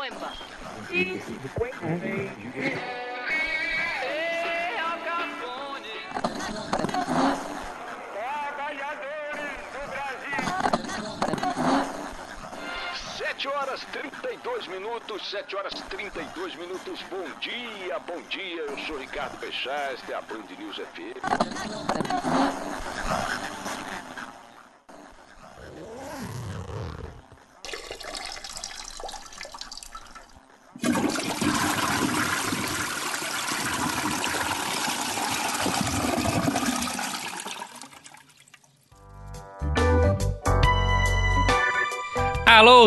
Moemba. Sete horas 32 minutos, 7 horas 32 minutos. Bom dia, bom dia. Eu sou Ricardo Peixar, este é a Band News FM.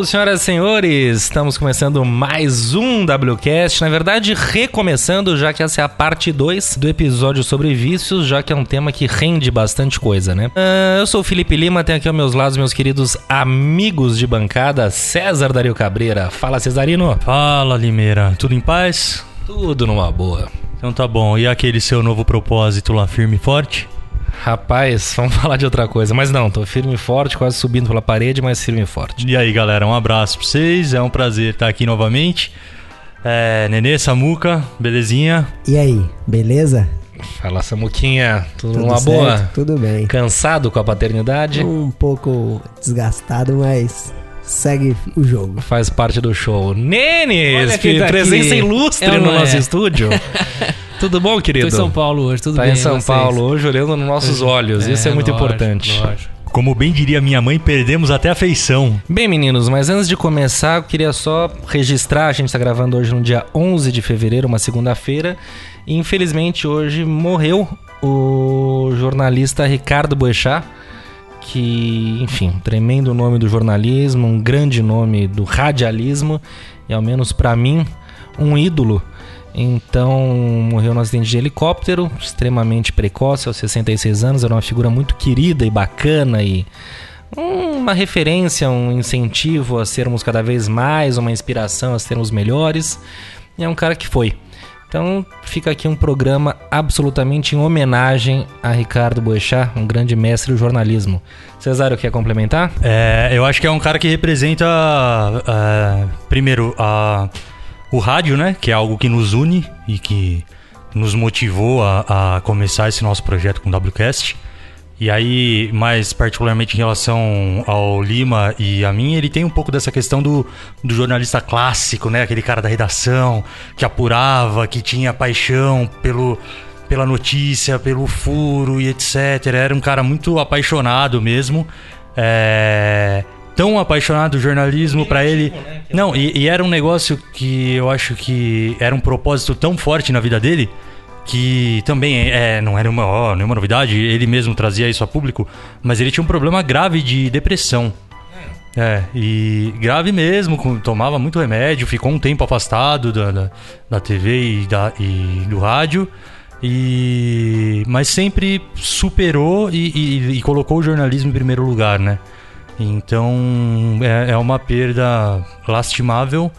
Senhoras e senhores, estamos começando mais um WCast, na verdade recomeçando, já que essa é a parte 2 do episódio sobre vícios, já que é um tema que rende bastante coisa, né? Ah, eu sou o Felipe Lima, tenho aqui aos meus lados meus queridos amigos de bancada, César Dario Cabreira. Fala, Cesarino. Fala, Limeira. Tudo em paz? Tudo numa boa. Então tá bom. E aquele seu novo propósito lá, firme e forte? Rapaz, vamos falar de outra coisa, mas não, tô firme e forte, quase subindo pela parede, mas firme e forte. E aí, galera, um abraço pra vocês. É um prazer estar aqui novamente. É, Nenê, Samuca, belezinha? E aí, beleza? Fala, Samuquinha, tudo, Tudo numa certo? boa? Tudo bem. Cansado com a paternidade? Um pouco desgastado, mas segue o jogo. Faz parte do show. Nenes, tá presença aqui. ilustre É no nosso é? estúdio. Tudo bom, Tô querido? em São Paulo hoje, tudo Tá bem. em São vocês? Paulo hoje, olhando nos nossos olhos. Isso é muito lógico, importante. lógico. Como bem diria minha mãe, perdemos até a feição. Bem, meninos, mas antes de começar, eu queria só registrar. A gente tá gravando hoje no dia 11 de fevereiro, uma segunda-feira. E infelizmente hoje morreu o jornalista Ricardo Boechat, que, enfim, tremendo nome do jornalismo, um grande nome do radialismo e, ao menos pra mim, um ídolo. Então, morreu no acidente de helicóptero, extremamente precoce, aos 66 anos. Era uma figura muito querida e bacana e uma referência, um incentivo a sermos cada vez mais, uma inspiração a sermos melhores. E é um cara que foi. Então fica aqui um programa absolutamente em homenagem a Ricardo Boechat, um grande mestre do jornalismo. Cesário, quer complementar? É, eu acho que é um cara que representa, é, primeiro, a, o rádio, né? Que é algo que nos une e que nos motivou a, a começar esse nosso projeto com o WCast. E aí, mais particularmente em relação ao Lima e a mim, ele tem um pouco dessa questão do, do jornalista clássico, né? Aquele cara da redação que apurava, que tinha paixão pelo, pela notícia, pelo furo e etc. Era um cara muito apaixonado mesmo. É, Tão apaixonado do jornalismo pra ele. Não, e, e era um negócio que eu acho que era um propósito tão forte na vida dele que também é, não era uma, ó, nenhuma novidade, ele mesmo trazia isso a público, mas ele tinha um problema grave de depressão. É, e grave mesmo, tomava muito remédio, ficou um tempo afastado da, da, da TV e, da, e do rádio, e mas sempre superou e, e- e colocou o jornalismo em primeiro lugar, né? Então é, é uma perda lastimável,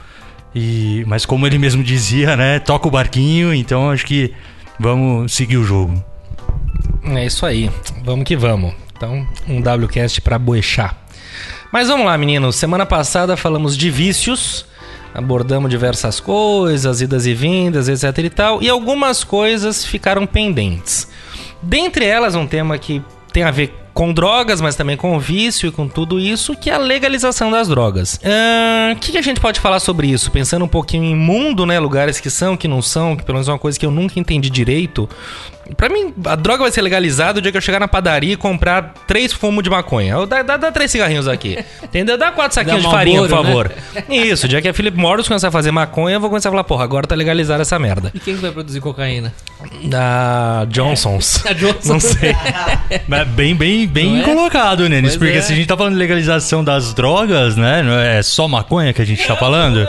e, mas como ele mesmo dizia, né? Toca o barquinho, então acho que vamos seguir o jogo. É isso aí. Vamos que vamos. Então, um WCast pra Boechat. Mas vamos lá, meninos. Semana passada falamos de vícios, abordamos diversas coisas, idas e vindas, etc e tal, e algumas coisas ficaram pendentes. Dentre elas, um tema que tem a ver com drogas, mas também com vício e com tudo isso, que é a legalização das drogas. O que, que a gente pode falar sobre isso? Pensando um pouquinho em mundo, né? Lugares que são, que não são, que pelo menos é uma coisa que eu nunca entendi direito. Pra mim, a droga vai ser legalizada o dia que eu chegar na padaria e comprar três fumos de maconha. Dá, dá, dá três cigarrinhos aqui. Entendeu? Dá quatro saquinhos Dá de farinha, por né? favor. Isso, o dia que a Philip Morris começar a fazer maconha, eu vou começar a falar, porra, agora tá legalizada essa merda. E quem que vai produzir cocaína? Da Johnson's. A Johnson. Não sei. Mas bem, bem, bem é? colocado, Nenes. Pois porque é. se a gente tá falando de legalização das drogas, né? Não é só maconha que a gente tá falando.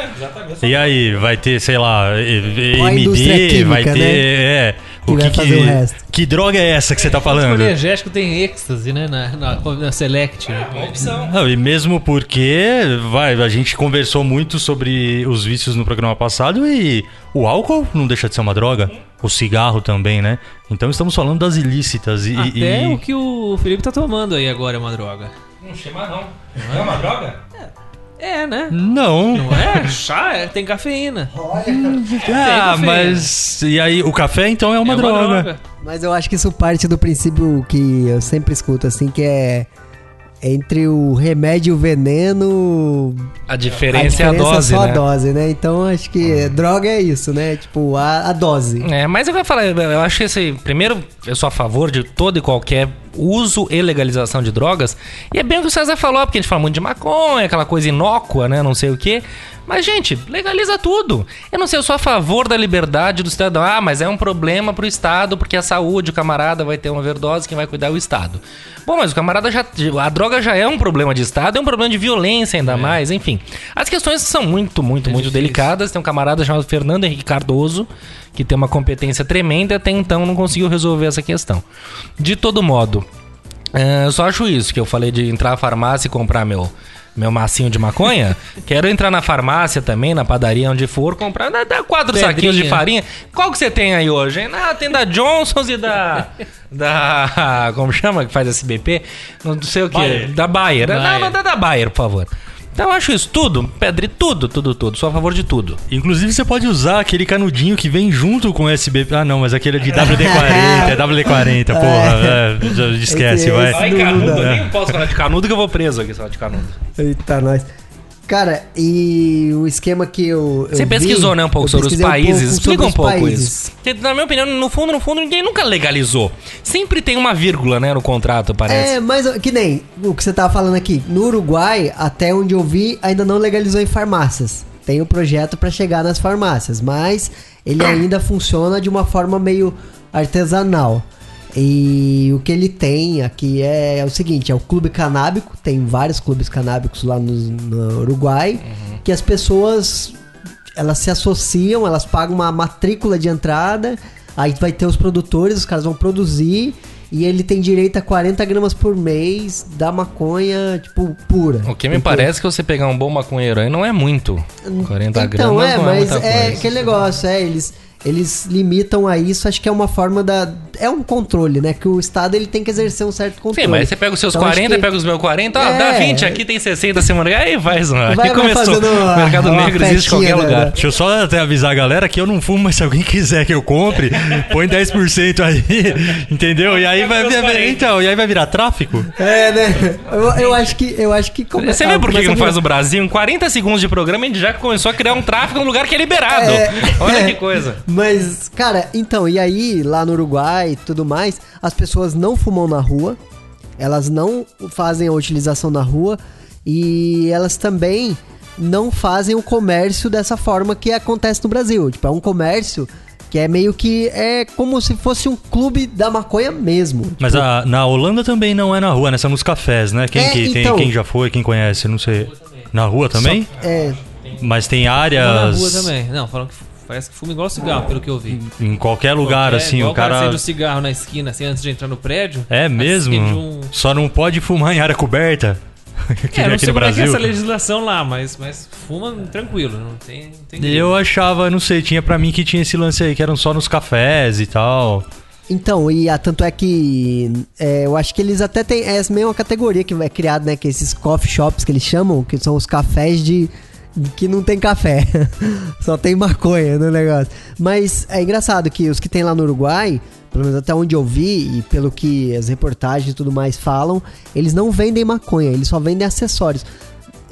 E aí, vai ter, sei lá, MD, química, vai ter. né? É, Que o vai que, fazer que, o resto. que droga é essa que você tá falando? O energético tem êxtase, né? Na, na, na Select. né? Não, e mesmo porque vai, a gente conversou muito sobre os vícios no programa passado e o álcool não deixa de ser uma droga. O cigarro também, né? Então estamos falando das ilícitas e. Até e- o que o Felipe tá tomando aí agora é uma droga. Não chama não. É uma droga? É, né? Não. Não é? Chá é- tem cafeína. Ah, cafeína. mas. E aí, o café então é uma, é droga. Mas eu acho que isso parte do princípio que eu sempre escuto, assim, que é entre o remédio e o veneno. A diferença, é a diferença dose, é só né? a dose, né? Então acho que droga é isso, né? Tipo, a, a dose. É, mas eu vou falar, eu acho que esse. Primeiro, eu sou a favor de todo e qualquer uso e legalização de drogas. E é bem o que o César falou, porque a gente fala muito de maconha, aquela coisa inócua, né? Não sei o quê. Mas, gente, legaliza tudo. Eu não sei, eu sou a favor da liberdade do cidadão. Ah, mas é um problema pro Estado, porque a saúde, o camarada vai ter uma overdose, quem vai cuidar é o Estado. Bom, mas o camarada já. A droga já é um problema de Estado, é um problema de violência ainda mais, enfim. As questões são muito, muito, muito difícil. delicadas. Tem um camarada chamado Fernando Henrique Cardoso, que tem uma competência tremenda e até então não conseguiu resolver essa questão. De todo modo, é, eu só acho isso, que eu falei de entrar na farmácia e comprar meu, meu massinho de maconha. Quero entrar na farmácia também, na padaria, onde for, comprar dá, dá quatro Pedrinha. saquinhos de farinha. Qual que você tem aí hoje? hein? Ah, tem da Johnson's e da... Da... Como chama que faz SBP? Não sei o que. Bayer. Da Bayer. Não, Bayer. não, dá da Bayer, por favor. Então eu acho isso. Tudo. Pedre, tudo, tudo, tudo. Sou a favor de tudo. Inclusive, você pode usar aquele canudinho que vem junto com o SB. Ah, não, mas aquele é de WD-40, é WD-40, porra. É, já esquece, Esse- vai. esse- Ai, não canudo. Eu nem posso falar de canudo que eu vou preso aqui só de canudo. Eita, nós. Cara, e o esquema que eu. eu Você vi, pesquisou, né, um pouco sobre os um países. pouco Explica um pouco países. isso. Porque, na minha opinião, no fundo, no fundo, ninguém nunca legalizou. Sempre tem uma vírgula, né, no contrato, parece. É, mas que nem o que você tava falando aqui. No Uruguai, até onde eu vi, ainda não legalizou em farmácias. Tem o projeto pra chegar nas farmácias, mas ele ainda funciona de uma forma meio artesanal. E o que ele tem aqui é, o seguinte, é o clube canábico, tem vários clubes canábicos lá no, no Uruguai, que as pessoas elas se associam, elas pagam uma matrícula de entrada, aí vai ter os produtores, os caras vão produzir e ele tem direito a 40 gramas por mês da maconha, tipo, pura. O que me Porque- parece que você pegar um bom maconheiro aí não é muito. 40 então, gramas é, não é mas muita é coisa. aquele negócio, é, eles eles limitam a isso, acho que é uma forma da é um controle, né, que o estado ele tem que exercer um certo controle. Sim, mas você pega os seus Então, acho 40, que- pega os meus 40, ó, É. dá 20, aqui tem 60 semana. Aí faz, mano. Aqui Vai- vai começou. O mercado uma negro existe em qualquer né? lugar. Deixa eu só até avisar a galera que eu não fumo, mas se alguém quiser que eu compre, põe 10% aí, entendeu? E aí vai vir, então, e aí vai virar tráfico? É, né? Eu, eu acho que eu acho que come- Você vê por que que não virar- faz no Brasil? Em 40 segundos de programa, a gente já começou a criar um tráfico num lugar que é liberado. Olha que coisa. Mas, cara, então, e aí, lá no Uruguai e tudo mais, as pessoas não fumam na rua, elas não fazem a utilização na rua e elas também não fazem o comércio dessa forma que acontece no Brasil. Tipo, é um comércio que é meio que é como se fosse um clube da maconha mesmo. Mas a- na Holanda também não é na rua, né? São nos cafés, né? Quem, É, que, tem- então. quem já foi, quem conhece, não sei. Na rua também? É, Mas tem áreas. na rua também. Não, falam que parece que fuma igual cigarro, pelo que eu vi. Em qualquer lugar, Qualquer- assim, igual o cara. acende o cigarro na esquina, assim, antes de entrar no prédio. É mesmo? um- Só não pode fumar em área coberta. que É, nem não aqui sei como é que é essa legislação lá, mas, mas fuma tranquilo, não tem, não tem Eu achava, não sei, tinha pra mim que tinha esse lance aí, que eram só nos cafés e tal. Então, e a, tanto é que é, eu acho que eles até têm essa mesma categoria que é criada, né? Que esses coffee shops que eles chamam, que são os cafés de. Que não tem café. Só tem maconha no negócio. Mas é engraçado que os que tem lá no Uruguai, pelo menos até onde eu vi, e pelo que as reportagens e tudo mais falam, eles não vendem maconha, eles só vendem acessórios.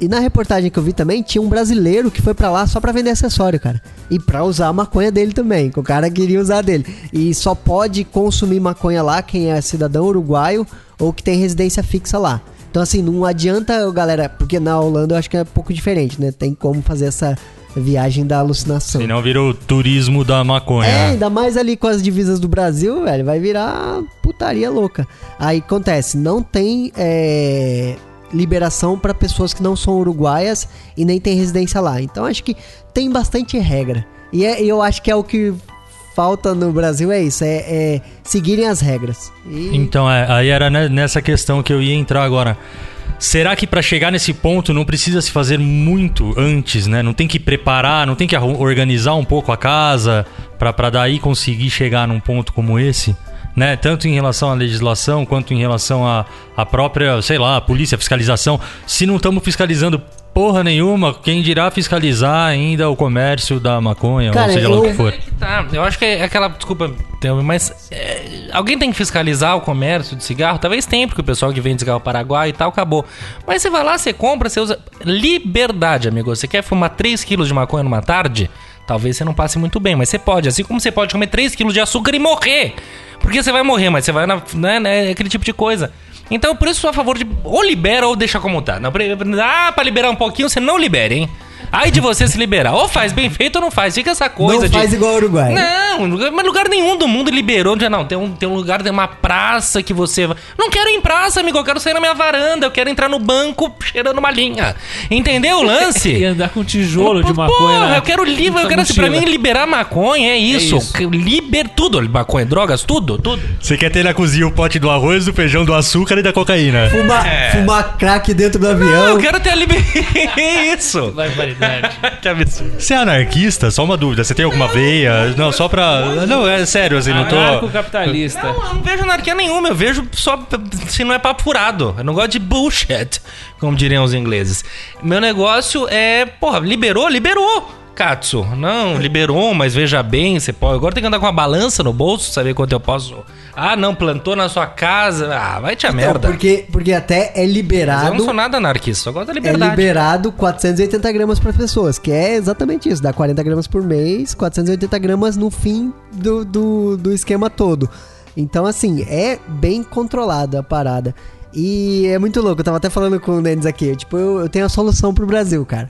E na reportagem que eu vi também, tinha um brasileiro que foi pra lá só pra vender acessório, cara. E pra usar a maconha dele também, que o cara queria usar dele. E só pode consumir maconha lá quem é cidadão uruguaio ou que tem residência fixa lá. Então, assim, não adianta, galera, porque na Holanda eu acho que é um pouco diferente, né? Tem como fazer essa viagem da alucinação. Senão virou o turismo da maconha. É, ainda mais ali com as divisas do Brasil, velho, vai virar putaria louca. Aí acontece, não tem é, liberação para pessoas que não são uruguaias e nem tem residência lá. Então acho que tem bastante regra. E é- eu acho que é o que falta no Brasil é isso, é, é seguirem as regras. E Então, é, aí era ne- nessa questão que eu ia entrar agora. Será que pra chegar nesse ponto não precisa se fazer muito antes, né? Não tem que preparar, não tem que organizar um pouco a casa pra daí conseguir chegar num ponto como esse? Né? Tanto em relação à legislação quanto em relação à, à própria, sei lá, polícia, fiscalização. Se não estamos fiscalizando porra nenhuma, quem dirá fiscalizar ainda o comércio da maconha, Cara, ou seja lá o eu- que for. É tá. Eu acho que é aquela. Desculpa, mas. é, alguém tem que fiscalizar o comércio de cigarro? Talvez tenha, porque o pessoal que vende cigarro Paraguai e tal acabou. Mas você vai lá, você compra, você usa. Liberdade, amigo. Você quer fumar 3 quilos de maconha numa tarde? Talvez você não passe muito bem, mas você pode. Assim como você pode comer 3 quilos de açúcar e morrer. Porque você vai morrer, mas você vai na. Né, né, aquele tipo de coisa. Então, por isso, sou a favor de ou libera ou deixa como tá. Não, ah, pra liberar um pouquinho, você não libera, hein? Ai de você se liberar. Ou faz bem feito ou não faz. Fica essa coisa não de. faz igual o Uruguai. Não, mas lugar nenhum do mundo liberou. Já não, tem um, tem um lugar, tem uma praça que você. vai- Não quero ir em praça, amigo. Eu quero sair na minha varanda. Eu quero entrar no banco cheirando uma linha. Entendeu o E lance? andar com tijolo de Porra, maconha. na- eu quero livre, eu quero assim, pra mim liberar maconha é isso. isso. Liber tudo, maconha, drogas, tudo, tudo. Você quer ter na cozinha o pote do arroz, do feijão, do açúcar e da cocaína. Fumar, É. fumar crack dentro do Não, avião. eu quero ter a liberdade. isso. Barbaridade. que absurdo. Você é anarquista? Só uma dúvida. Você tem alguma veia? Não, só pra. Não, é sério, assim, não tô. Anarcocapitalista. Não, eu não vejo anarquia nenhuma, eu vejo só se não é papo furado. Eu não gosto de bullshit, como diriam os ingleses. Meu negócio é, porra, liberou, liberou. Katsu, não, liberou, mas veja bem, você pode. Agora tem que andar com uma balança no bolso, saber quanto eu posso. Ah, não, plantou na sua casa. Ah, vai te a Então, merda. porque, porque até é Mas eu liberado. não sou nada anarquista, eu gosto da É liberdade. liberado 480 gramas para pessoas, que é exatamente isso, dá 40 gramas por mês, 480 gramas no fim do, do, do esquema todo. Então, assim, é bem controlada a parada. E é muito louco, eu tava até falando com o Denis aqui, tipo, eu, eu tenho a solução pro Brasil, cara.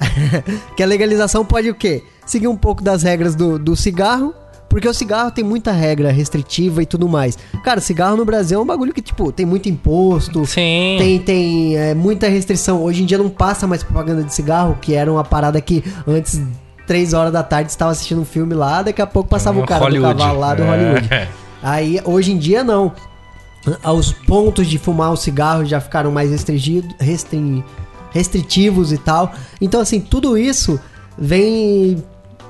que a legalização pode o quê? Seguir um pouco das regras do, do cigarro, porque o cigarro tem muita regra restritiva e tudo mais. Cara, cigarro no Brasil é um bagulho que, tipo, tem muito imposto, Sim. tem, tem é, muita restrição. Hoje em dia não passa mais propaganda de cigarro, que era uma parada que antes, 3 horas da tarde, estava assistindo um filme lá, daqui a pouco passava o cara Hollywood. do cavalo lá do É. Hollywood. Aí, hoje em dia, não. Os pontos de fumar o cigarro já ficaram mais restringidos, restrin- restritivos e tal. Então, assim, tudo isso vem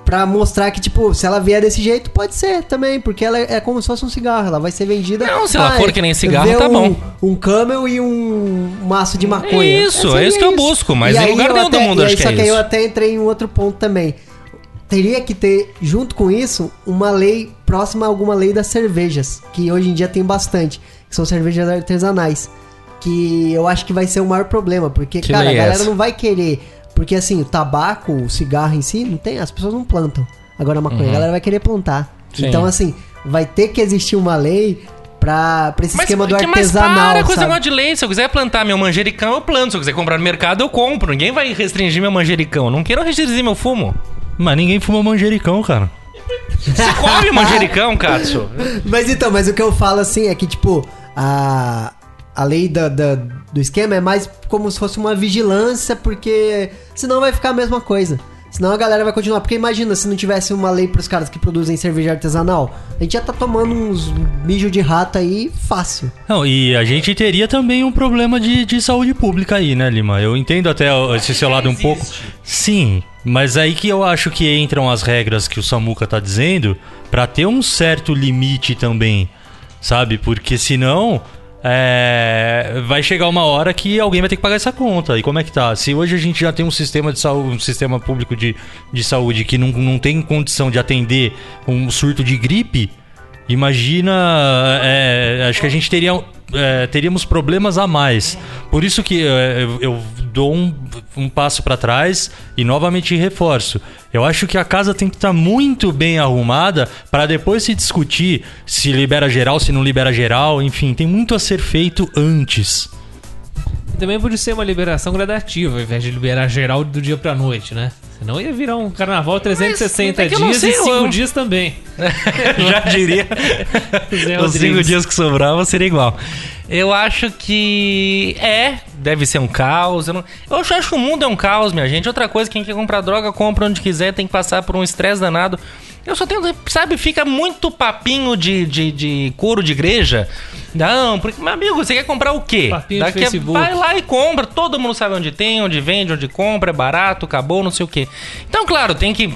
pra mostrar que, tipo, se ela vier desse jeito, pode ser também, porque ela é como se fosse um cigarro, ela vai ser vendida... Não, se ela for que nem cigarro, tá um, bom. Um camel e um maço de maconha. Isso, Seria é isso que eu busco, mas E em lugar nenhum do mundo e aí, acho que Só é que aí eu isso. até entrei em outro ponto também. Teria que ter, junto com isso, uma lei próxima a alguma lei das cervejas, que hoje em dia tem bastante, que são cervejas artesanais. Que eu acho que vai ser o maior problema, porque, Que cara, a galera essa? não vai querer. Porque assim, o tabaco, o cigarro em si, não tem, as pessoas não plantam. Agora a maconha, a galera vai querer plantar. Uhum. Sim. Então, assim, vai ter que existir uma lei pra, pra esse esquema do artesanal. para com esse negócio de lei. Se eu quiser plantar meu manjericão, eu planto. Se eu quiser comprar no mercado, eu compro. Ninguém vai restringir meu manjericão. Não quero restringir meu fumo. Mas ninguém fuma manjericão, cara. Você come manjericão, Katsu? Mas então, mas o que eu falo assim é que, tipo, a, a lei da, da- do esquema é mais como se fosse uma vigilância, porque senão vai ficar a mesma coisa. Senão a galera vai continuar. Porque imagina se não tivesse uma lei pros caras que produzem cerveja artesanal. A gente já tá tomando uns mijo de rato aí fácil. Não, e a gente teria também um problema de, de saúde pública aí, né, Lima? Eu entendo até o- esse seu lado um pouco. Sim, mas aí que eu acho que entram as regras que o Samuca tá dizendo pra ter um certo limite também, sabe? Porque senão é, vai chegar uma hora que alguém vai ter que pagar essa conta. E como é que tá? Se hoje a gente já tem um sistema de saúde, um sistema público de, de saúde que não, não tem condição de atender um surto de gripe, Imagina, é, acho que a gente teria, é, teríamos problemas a mais. Por isso que é, eu, eu dou um, um passo para trás e novamente reforço. Eu acho que a casa tem que estar muito bem arrumada para depois se discutir se libera geral, se não libera geral. Enfim, tem muito a ser feito antes. E também pode ser uma liberação gradativa, ao invés de liberar geral do dia pra noite, né? Senão ia virar um carnaval 360 é que eu não dias sei, e 5 eu- dias também. Já diria. Os cinco Rodrigues. dias que sobravam seria igual. Eu acho que é, deve ser um caos. Eu, não- eu acho, acho que o mundo é um caos, minha gente. Outra coisa, quem quer comprar droga, compra onde quiser, tem que passar por um estresse danado. Eu só tenho, sabe, fica muito papinho de, de, de couro de igreja. Não, porque, meu amigo, você quer comprar o quê? Papinho de a- Facebook. vai lá e compra. Todo mundo sabe onde tem, onde vende, onde compra, é barato, acabou, não sei o quê. Então, claro, tem que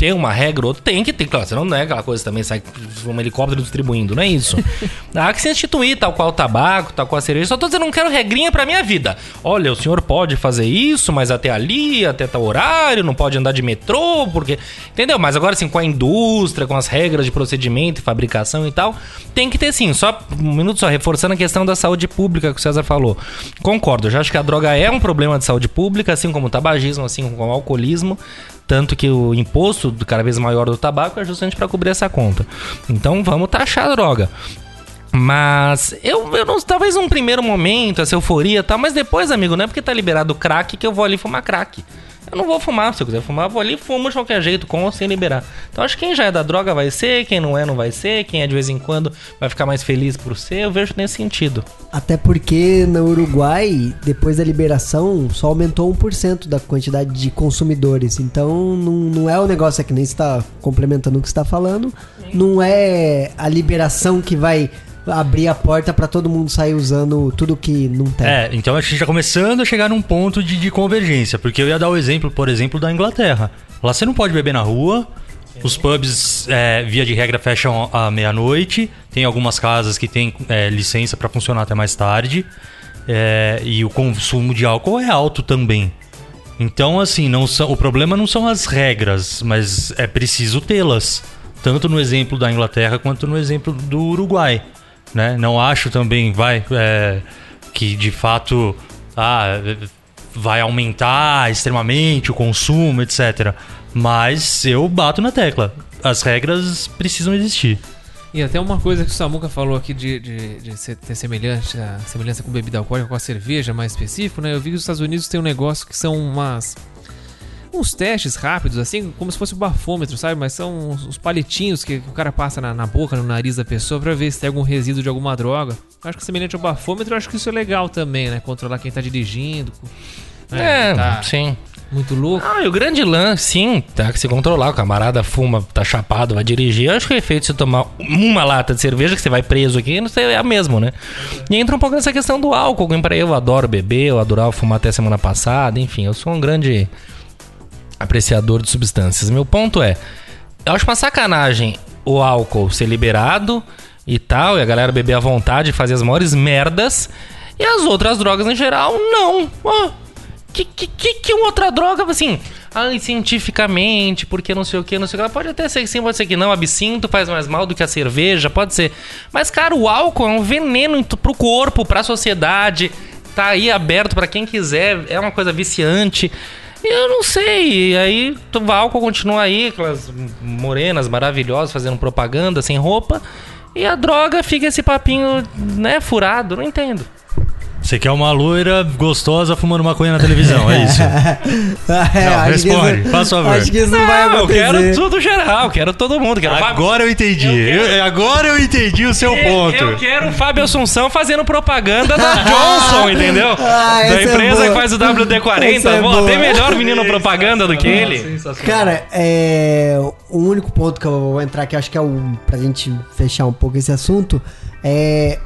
ter uma regra, ou tem que ter, claro, você não é aquela coisa também, sai um helicóptero distribuindo, não é isso. Há que se instituir tal qual o tabaco, tal qual a cerveja. Só tô dizendo, não quero regrinha pra minha vida. Olha, o senhor pode fazer isso, mas até ali, até tal horário, não pode andar de metrô, porque. Entendeu? Mas agora, assim, com a indústria, com as regras de procedimento e fabricação e tal, tem que ter sim. Só um minuto só, reforçando a questão da saúde pública que o César falou. Concordo, eu já acho que a droga é um problema de saúde pública, assim como o tabagismo, assim como o alcoolismo. Tanto que o imposto cada vez maior do tabaco é justamente para cobrir essa conta. Então vamos taxar a droga. Mas eu, eu não, talvez num primeiro momento, essa euforia e tal, mas depois, amigo, não é porque tá liberado o crack que eu vou ali fumar crack. Eu não vou fumar, se eu quiser fumar, eu vou ali e fumo de qualquer jeito, com ou sem liberar. Então acho que quem já é da droga vai ser, quem não é não vai ser, quem é de vez em quando vai ficar mais feliz por ser, eu vejo nesse sentido. Até porque no Uruguai, depois da liberação, só aumentou 1% da quantidade de consumidores. Então não, não é o negócio é que nem está complementando o que está falando. Não é a liberação que vai abrir a porta para todo mundo sair usando tudo que não tem. É, então a gente tá começando a chegar num ponto de, de convergência, porque eu ia dar o exemplo, por exemplo, da Inglaterra. Lá você não pode beber na rua, os pubs, é, via de regra, fecham à meia-noite. Tem algumas casas que têm é, licença para funcionar até mais tarde. É, e o consumo de álcool é alto também. Então, assim, não são, o problema não são as regras, mas é preciso tê-las. Tanto no exemplo da Inglaterra quanto no exemplo do Uruguai. Né? Não acho também vai é, que de fato ah, vai aumentar extremamente o consumo, etc. Mas eu bato na tecla. As regras precisam existir. E até uma coisa que o Samuca falou aqui de, de, de ter semelhança, semelhança com bebida alcoólica, com a cerveja mais específico, né? Eu vi que os Estados Unidos tem um negócio que são umas. Uns testes rápidos, assim, como se fosse o bafômetro, sabe? Mas são uns, uns palitinhos que o cara passa na, na boca, no nariz da pessoa pra ver se tem algum resíduo de alguma droga. Acho que semelhante ao bafômetro, eu acho que isso é legal também, né? Controlar quem tá dirigindo. né? É, Tá sim. muito louco. Ah, e o grande lance, sim, tá que se controlar. O camarada fuma, tá chapado, vai dirigir. Eu acho que o efeito de você tomar uma lata de cerveja, que você vai preso aqui, não sei, é a mesmo, né? E entra um pouco nessa questão do álcool. Pra eu adoro beber, eu adorava fumar até semana passada, enfim, eu sou um grande apreciador de substâncias. Meu ponto é, eu acho uma sacanagem o álcool ser liberado e tal, e a galera beber à vontade, fazer as maiores merdas, e as outras drogas em geral, não. Ah, que, que, que, que outra droga, assim, ai, cientificamente, porque não sei o que, não sei o que. Pode até ser que sim, pode ser que não. Absinto faz mais mal do que a cerveja, pode ser. Mas, cara, o álcool é um veneno pro corpo, pra sociedade. Tá aí aberto pra quem quiser, é uma coisa viciante. Eu não sei, e aí o álcool continua aí, aquelas morenas maravilhosas fazendo propaganda sem roupa, e a droga fica esse papinho, né, furado, não entendo. Você quer uma loira gostosa fumando maconha na televisão, é isso? É, Não, que responde, isso- faz favor. Acho que isso não, vai eu acontecer. quero tudo geral, quero todo mundo. Quero Fábio- Agora eu entendi. Eu quero- Eu- agora eu entendi o seu ponto. Eu quero o Fábio Assunção fazendo propaganda da Johnson, entendeu? Ah, da é empresa boa. que faz o Essa WD-40. é tem melhor menino propaganda do que ele. Cara, é. O único ponto que eu vou entrar aqui, acho que é o. Pra gente fechar um pouco esse assunto, é.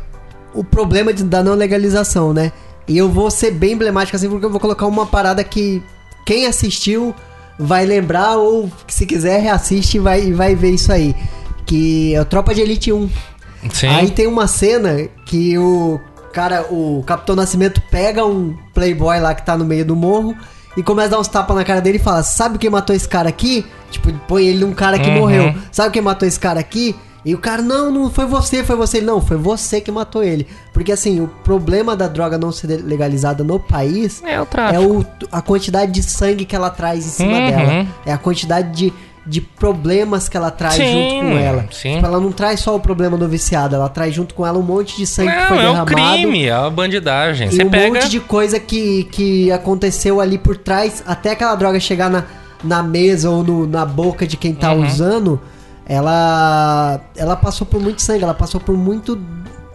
O problema de- da não legalização, né? E eu vou ser bem emblemático assim, porque eu vou colocar uma parada que quem assistiu vai lembrar, ou se quiser, reassiste e vai, vai ver isso aí. Que é o Tropa de Elite 1. Sim. Aí tem uma cena que o cara, o Capitão Nascimento pega um playboy lá que tá no meio do morro e começa a dar uns tapas na cara dele e fala: Sabe quem matou esse cara aqui? Tipo, põe ele num cara que Uhum. morreu. Sabe quem matou esse cara aqui? E o cara, não, não foi você, foi você. Não, foi você que matou ele. Porque assim, o problema da droga não ser legalizada no país É o é o, a quantidade de sangue que ela traz em cima Uhum. dela. É a quantidade de, de problemas que ela traz Sim, junto com ela. sim. Tipo, ela não traz só o problema do viciado, ela traz junto com ela um monte de sangue que foi Não, é derramado. um crime, é a bandidagem. E Você um pega. monte de coisa que, que aconteceu ali por trás, até aquela droga chegar na, na mesa ou no- na boca de quem tá Uhum. usando, ela ela passou por muito sangue, ela passou por muito,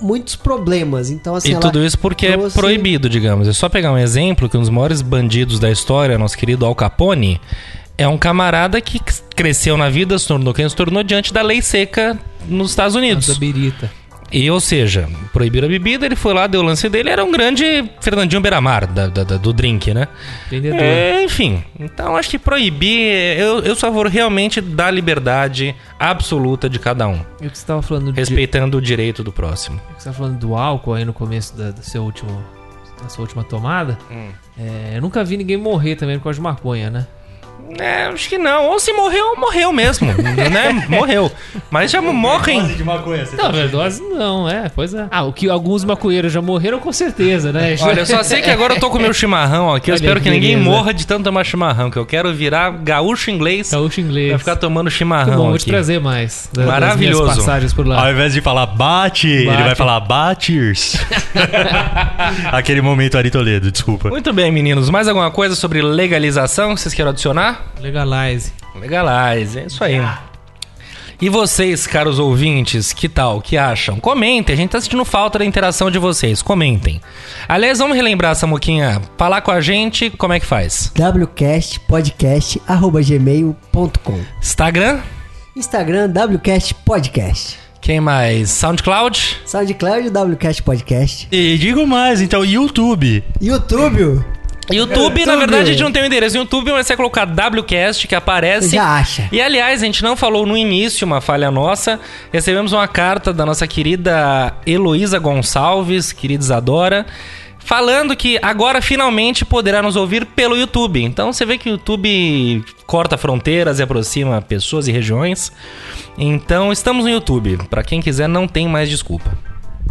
muitos problemas. Então, assim, E ela tudo isso porque trouxe- é proibido, digamos. É só pegar um exemplo que um dos maiores bandidos da história, nosso querido Al Capone, é um camarada que cresceu na vida, se tornou quem se tornou diante da lei seca nos Estados Unidos. Da birita. E, ou seja, proibiram a bebida, ele foi lá, deu o lance dele, era um grande Fernandinho Beiramar da, da- da- do drink, né? Entendedor. É, enfim, então acho que proibir, eu, eu sou a favor realmente da liberdade absoluta de cada um, E o que você tava falando de, respeitando o direito do próximo. o que você tava falando do álcool aí no começo da, do seu último, da sua última tomada. Hum. É, eu nunca vi ninguém morrer também por causa de maconha, né? É, acho que não. Ou se morreu, morreu mesmo, né? Morreu. Mas já morrem. de maconha, você tá Não, overdose não, é, pois é. Ah, o que alguns maconheiros já morreram, com certeza, né? Olha, eu só sei que agora eu tô com meu chimarrão aqui. Eu Olha espero que ninguém beleza. morra de tanto tomar chimarrão, que eu quero virar gaúcho inglês Gaúcho inglês. pra ficar tomando Muito chimarrão bom, vou te aqui. trazer mais. da- das Maravilhoso. passagens por lá. Ao invés de falar bate, ele Bate. vai falar baters. Aquele momento Ari Toledo, desculpa. Muito bem, meninos. Mais alguma coisa sobre legalização que vocês queiram adicionar? Legalize. Legalize, é isso aí. E vocês, caros ouvintes, que tal? Que acham? Comentem, a gente tá sentindo falta da interação de vocês. Comentem. Aliás, vamos relembrar, Samuquinha, falar com a gente, como é que faz? wcastpodcast.gmail.com Instagram? Instagram, wcast podcast. Quem mais? SoundCloud? SoundCloud, wcast podcast. E digo mais, então, YouTube. YouTube, YouTube, na verdade, a gente não tem o endereço no YouTube, mas você colocar WCast que aparece. já acha. E aliás, a gente não falou no início, uma falha nossa. Recebemos uma carta da nossa querida Heloísa Gonçalves, querida Isadora, falando que agora finalmente poderá nos ouvir pelo YouTube. Então você vê que o YouTube corta fronteiras e aproxima pessoas e regiões. Então estamos no YouTube. Pra quem quiser, não tem mais desculpa.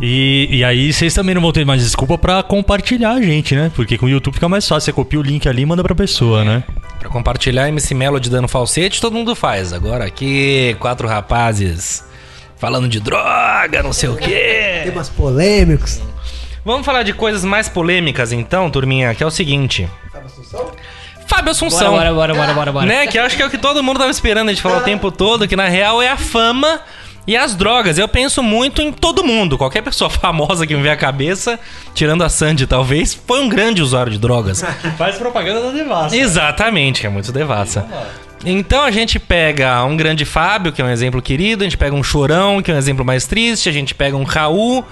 E, e aí vocês também não vão ter mais desculpa pra compartilhar a gente, né? Porque com o YouTube fica mais fácil. Você copia o link ali e manda pra pessoa, né? Pra compartilhar MC Melody dando falsete, todo mundo faz. Agora aqui, quatro rapazes falando de droga, não sei o quê. Temas polêmicos. Vamos falar de coisas mais polêmicas então, turminha, que é o seguinte. Fábio Assunção. Bora, bora, bora, bora, bora. Né, que eu acho que é o que todo mundo tava esperando a gente falar o tempo todo, que na real é a fama e as drogas. Eu penso muito em todo mundo. Qualquer pessoa famosa que me vê a cabeça, tirando a Sandy talvez, foi um grande usuário de drogas. Faz propaganda da Devassa. Exatamente, é muito devassa. Então a gente pega um grande Fábio, que é um exemplo querido, a gente pega um Chorão, que é um exemplo mais triste, a gente pega um Raul,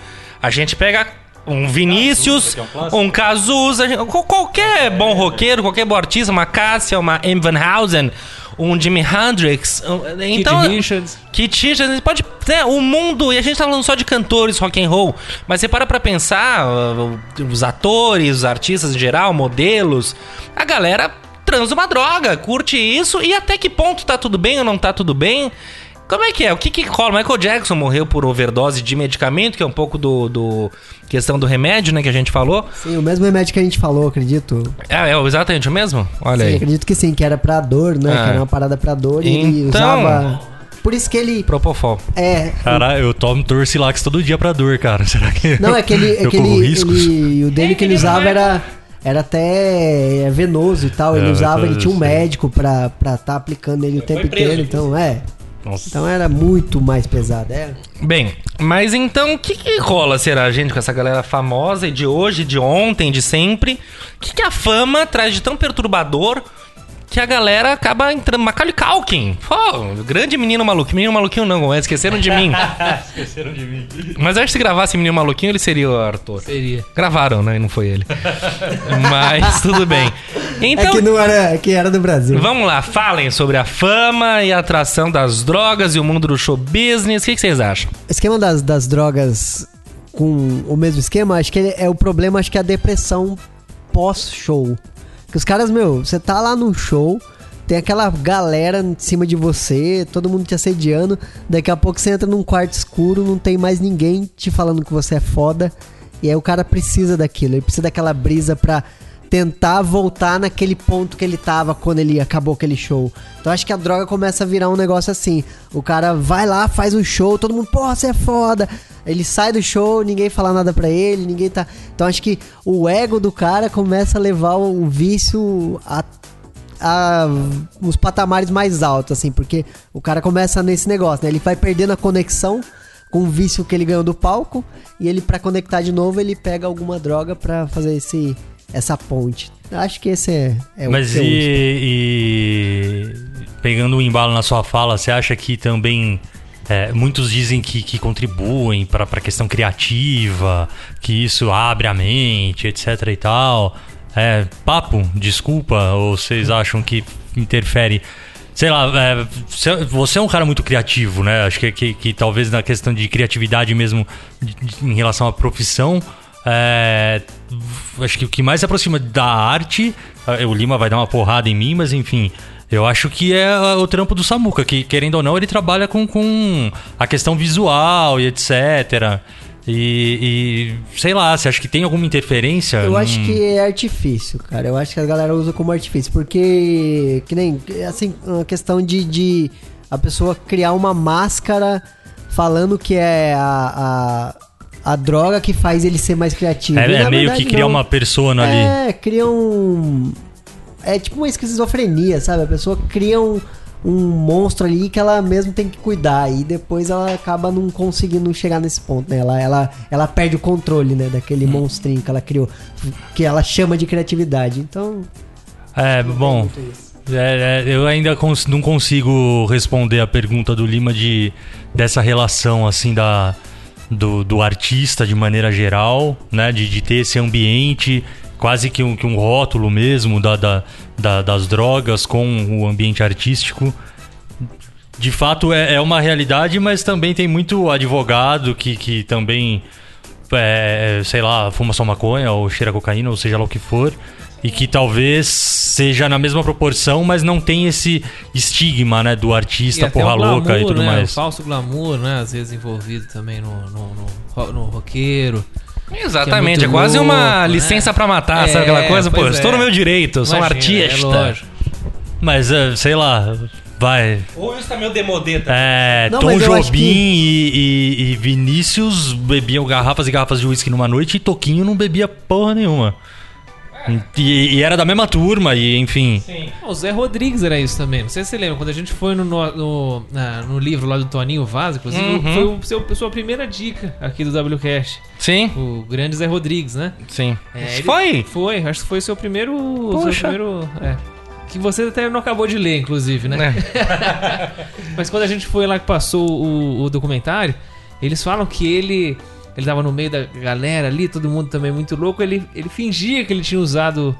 a gente pega um Vinícius, que é um um Cazuza, qualquer bom roqueiro, qualquer bom artista, uma Cássia, uma M. Van Housen, um Jimi Hendrix. Então, Richards. Kit Richards, pode. Né, o mundo. E a gente tá falando só de cantores rock and roll. Mas você para pra pensar, uh, os atores, os artistas em geral, modelos. A galera transa uma droga, curte isso. E até que ponto tá tudo bem ou não tá tudo bem? Como é que é? O que que rola? Michael Jackson morreu por overdose de medicamento, que é um pouco do. do questão do remédio, né? Que a gente falou. Sim, o mesmo remédio que a gente falou, acredito. É, é exatamente o mesmo? Olha Sim, aí. acredito que sim, que era pra dor, né? Ah. Que era uma parada pra dor e ele Então- usava. Por isso que ele. Propofol. É. Cara, eu tomo Torcilax todo dia pra dor, cara. Será que Não, é que ele. É eu que corro ele, riscos? ele- o dele que ele usava era. Era até venoso e tal. Ele É, usava, ele tinha um sim. médico pra estar tá aplicando ele o tempo inteiro. Então, é. Nossa. Então era muito mais pesado. É. Bem, mas então o que, que rola, será, gente, com essa galera famosa e de hoje, de ontem, de sempre? O que, que a fama traz de tão perturbador que a galera acaba entrando. Macaulay Culkin. Pô, grande menino maluquinho. Menino maluquinho não, é, esqueceram de mim. Esqueceram de mim. Mas acho que se gravasse menino maluquinho, ele seria o Arthur. Seria. Gravaram, né? E não foi ele. Mas tudo bem. Então, é que não era. É que era do Brasil. vamos lá, falem sobre a fama e a atração das drogas e o mundo do show business. O que, que vocês acham? O esquema das, das drogas com o mesmo esquema, acho que é o problema, acho que é a depressão pós-show. Que os caras, meu, você tá lá no show, tem aquela galera em cima de você, todo mundo te assediando, daqui a pouco você entra num quarto escuro, não tem mais ninguém te falando que você é foda, e aí o cara precisa daquilo, ele precisa daquela brisa pra tentar voltar naquele ponto que ele tava quando ele acabou aquele show. Então acho que a droga começa a virar um negócio assim. O cara vai lá, faz um show, todo mundo, porra, você é foda. Ele sai do show, ninguém fala nada pra ele, ninguém tá. Então acho que o ego do cara começa a levar o vício a a os patamares mais altos, assim, porque o cara começa nesse negócio, né? Ele vai perdendo a conexão com o vício que ele ganhou do palco e ele pra conectar de novo ele pega alguma droga pra fazer esse essa ponte. Acho que esse é, é Mas que eu uso. e, e pegando o embalo na sua fala, você acha que também é, muitos dizem que, que contribuem para a questão criativa, que isso abre a mente, etc e tal. É, papo, desculpa, ou vocês acham que interfere? Sei lá, é, você é um cara muito criativo, né? Acho que, que, que talvez na questão de criatividade mesmo em relação à profissão, é, acho que o que mais se aproxima da arte, é, o Lima vai dar uma porrada em mim, mas enfim, eu acho que é o trampo do Samuca, que querendo ou não, ele trabalha com, com a questão visual e etc. E, e, sei lá, você acha que tem alguma interferência? Eu num... acho que é artifício, cara. Eu acho que a galera usa como artifício. Porque, que nem, assim, uma questão de, de a pessoa criar uma máscara falando que é a, a, a droga que faz ele ser mais criativo. É, é meio verdade, que criar uma persona é, ali. É, cria um. É tipo uma esquizofrenia, sabe? A pessoa cria um um monstro ali que ela mesmo tem que cuidar e depois ela acaba não conseguindo chegar nesse ponto, né? Ela, ela, ela perde o controle, né? Daquele hum. monstrinho que ela criou, que ela chama de criatividade. Então. É, bom. É, é, eu ainda cons não consigo responder a pergunta do Lima de dessa relação assim da do, do artista de maneira geral, né? De, de ter esse ambiente quase que um, que um rótulo mesmo da, da, da, das drogas com o ambiente artístico. De fato é, é, uma realidade, mas também tem muito advogado que, que também, é, sei lá, fuma só maconha ou cheira cocaína, ou seja lá o que for. E que talvez seja na mesma proporção, mas não tem esse estigma, né? Do artista porra glamour, louca e tudo né, mais. O falso glamour, né? Às vezes envolvido também no, no, no, no roqueiro. Exatamente, é, é quase louco, uma né? licença para matar, é, sabe aquela coisa? Pô, estou no é. meu direito, eu sou Imagina, um é artista. É mas, uh, sei lá, vai. Ou isso tá meio demodê É, Não, Tom Jobim que... e, e, e, Vinícius bebiam garrafas e garrafas de uísque numa noite e Toquinho não bebia porra nenhuma. E, e, era da mesma turma, e enfim. Sim. O Zé Rodrigues era isso também. Não sei se você lembra, quando a gente foi no, no, na, no livro lá do Toninho Vaz, inclusive, uhum. foi o seu, sua primeira dica aqui do WCast. Sim. O grande Zé Rodrigues, né? Sim. É, foi? Foi, acho que foi o seu primeiro. Poxa. Seu primeiro. É. Que você até não acabou de ler, inclusive, né? É. Mas quando a gente foi lá que passou o, o documentário, eles falam que ele ele tava no meio da galera ali, todo mundo também muito louco. Ele, ele fingia que ele tinha usado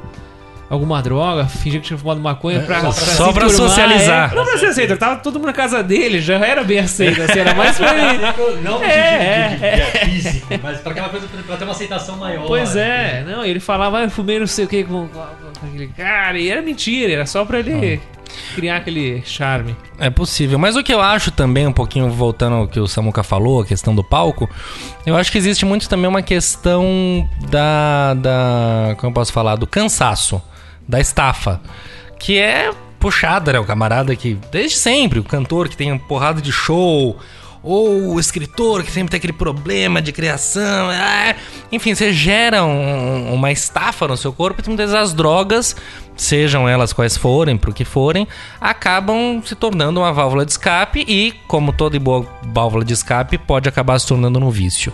alguma droga, fingia que tinha fumado maconha pra, pra Só pra socializar. É, não pra ser aceito, tava todo mundo na casa dele, já era bem aceito, assim, era mais pra ele. Não é, é, é, é, físico, mas pra aquela coisa, pra ter uma aceitação maior. Pois é, não, ele falava, ah, eu fumei não sei o que com, com, com, aquele cara, e era mentira, era só pra ele criar aquele charme. É possível. Mas o que eu acho também, um pouquinho voltando ao que o Samuca falou, a questão do palco, eu acho que existe muito também uma questão da. da como eu posso falar? Do cansaço, da estafa. Que é puxada, né? O camarada que, desde sempre, o cantor que tem uma porrada de show ou o escritor que sempre tem aquele problema de criação. É... Enfim, você gera um, uma estafa no seu corpo e muitas vezes as drogas sejam elas quais forem, para o que forem, acabam se tornando uma válvula de escape e, como toda boa válvula de escape, pode acabar se tornando um vício.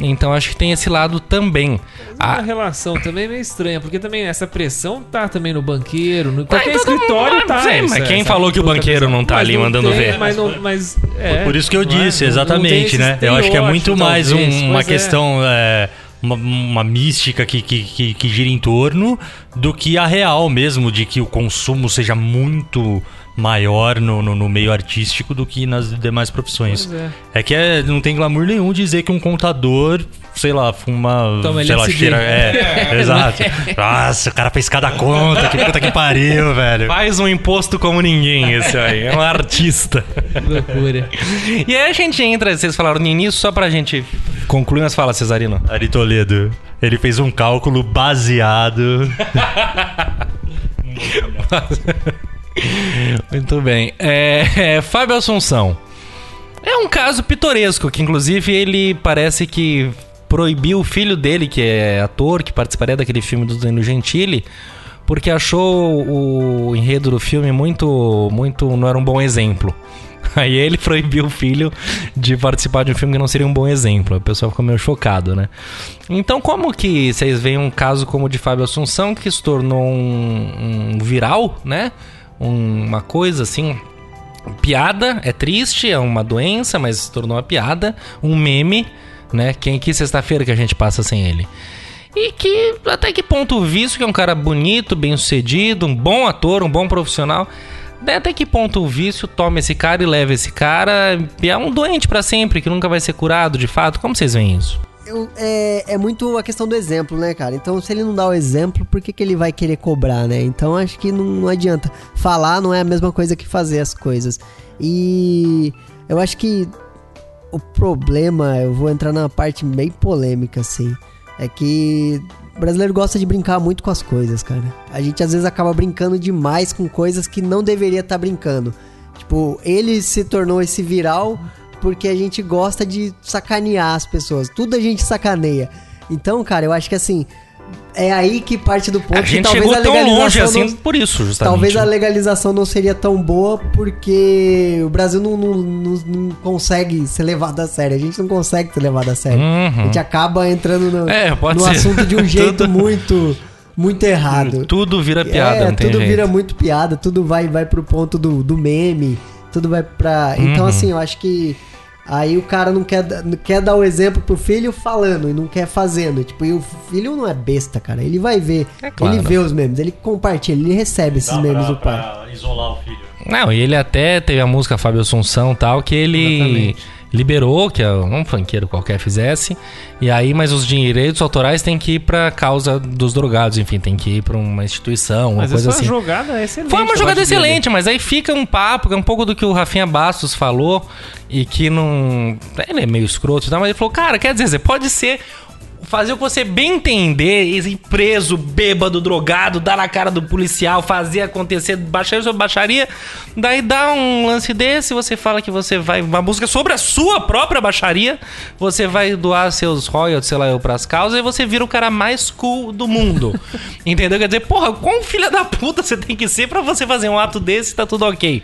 Então acho que tem esse lado também. A relação também é meio estranha, porque também essa pressão tá também no banqueiro, no tá qualquer escritório mundo, tá. Sim, essa, mas quem falou que o banqueiro não tá ali não mandando tem, ver? Mas, não, mas é, Por isso que eu disse, é, exatamente, né? Eu acho que é muito mais um, uma é. questão. É uma, uma mística que, que, que, que gira em torno do que a real mesmo, de que o consumo seja muito maior no, no, no, meio artístico do que nas demais profissões. É. é. que é, não tem glamour nenhum dizer que um contador, sei lá, fuma, Toma sei lá, cheira. É, é, exato. Nossa, o cara fez cada conta, que puta que pariu, velho. Faz um imposto como ninguém, esse aí. É um artista. Loucura. E aí a gente entra, vocês falaram no início, só pra gente concluir, mas fala, Cesarino. Ari Toledo, ele fez um cálculo baseado. Muito bem. É, é, Fábio Assunção. É um caso pitoresco, que inclusive ele parece que proibiu o filho dele, que é ator, que participaria daquele filme do Danilo Gentili, porque achou o enredo do filme muito, muito, não era um bom exemplo. Aí ele proibiu o filho de participar de um filme que não seria um bom exemplo. O pessoal ficou meio chocado, né? Então, como que vocês veem um caso como o de Fábio Assunção, que se tornou um, um viral, né? uma coisa assim piada, é triste, é uma doença, mas se tornou uma piada, um meme, né? Quem que sexta-feira que a gente passa sem ele? E que até que ponto o Vício, que é um cara bonito, bem sucedido, um bom ator, um bom profissional, até que ponto o vício toma esse cara e leva esse cara e é um doente pra sempre, que nunca vai ser curado de fato? Como vocês veem isso? Eu- é, é muito a questão do exemplo, né, cara? Então, se ele não dá o exemplo, por que, que ele vai querer cobrar, né? Então, acho que não, não adianta. Falar não é a mesma coisa que fazer as coisas. E eu acho que o problema, eu vou entrar numa parte bem polêmica, assim, é que o brasileiro gosta de brincar muito com as coisas, cara. A gente às vezes acaba brincando demais com coisas que não deveria estar brincando. Tipo, ele se tornou esse viral porque a gente gosta de sacanear as pessoas. Tudo a gente sacaneia. Então, cara, eu acho que assim, é aí que parte do ponto A que gente talvez chegou a tão legalização longe assim não- por isso, justamente. Talvez a legalização não seria tão boa porque o Brasil não, não- não- consegue ser levado a sério. A gente não consegue ser levado a sério. Uhum. A gente acaba entrando no, É, no assunto de um jeito muito, muito errado. Tudo vira piada, é, tudo jeito. vira muito piada, tudo vai, vai pro ponto do, do meme, tudo vai pra. Então, Uhum. assim, eu acho que aí o cara não quer, quer dar o exemplo pro filho falando e não quer fazendo. Tipo, e o filho não é besta, cara. Ele vai ver. É claro. Ele vê os memes, ele compartilha, ele recebe esses memes do pai. isolar o filho. Não, e ele até teve a música Fábio Assunção e tal, que ele Exatamente. Liberou, que é um funkeiro qualquer fizesse. E aí, mas os direitos autorais têm que ir pra causa dos drogados, enfim, tem que ir pra uma instituição, uma Mas coisa essa assim. jogada é excelente. Foi uma da jogada parte dele. excelente, mas aí fica um papo, que é um pouco do que o Rafinha Bastos falou, e que não. Ele é meio escroto e tal, mas ele falou, cara, quer dizer, você pode ser. Fazer o que você bem entender, ir preso, bêbado, drogado, dar na cara do policial, fazer acontecer baixaria sobre baixaria. Daí dá um lance desse, você fala que você vai. Uma música sobre a sua própria baixaria, você vai doar seus royalties, sei lá, eu, pras causas, e você vira o cara mais cool do mundo. Entendeu? Quer dizer, porra, quão filha da puta você tem que ser pra você fazer um ato desse e tá tudo ok.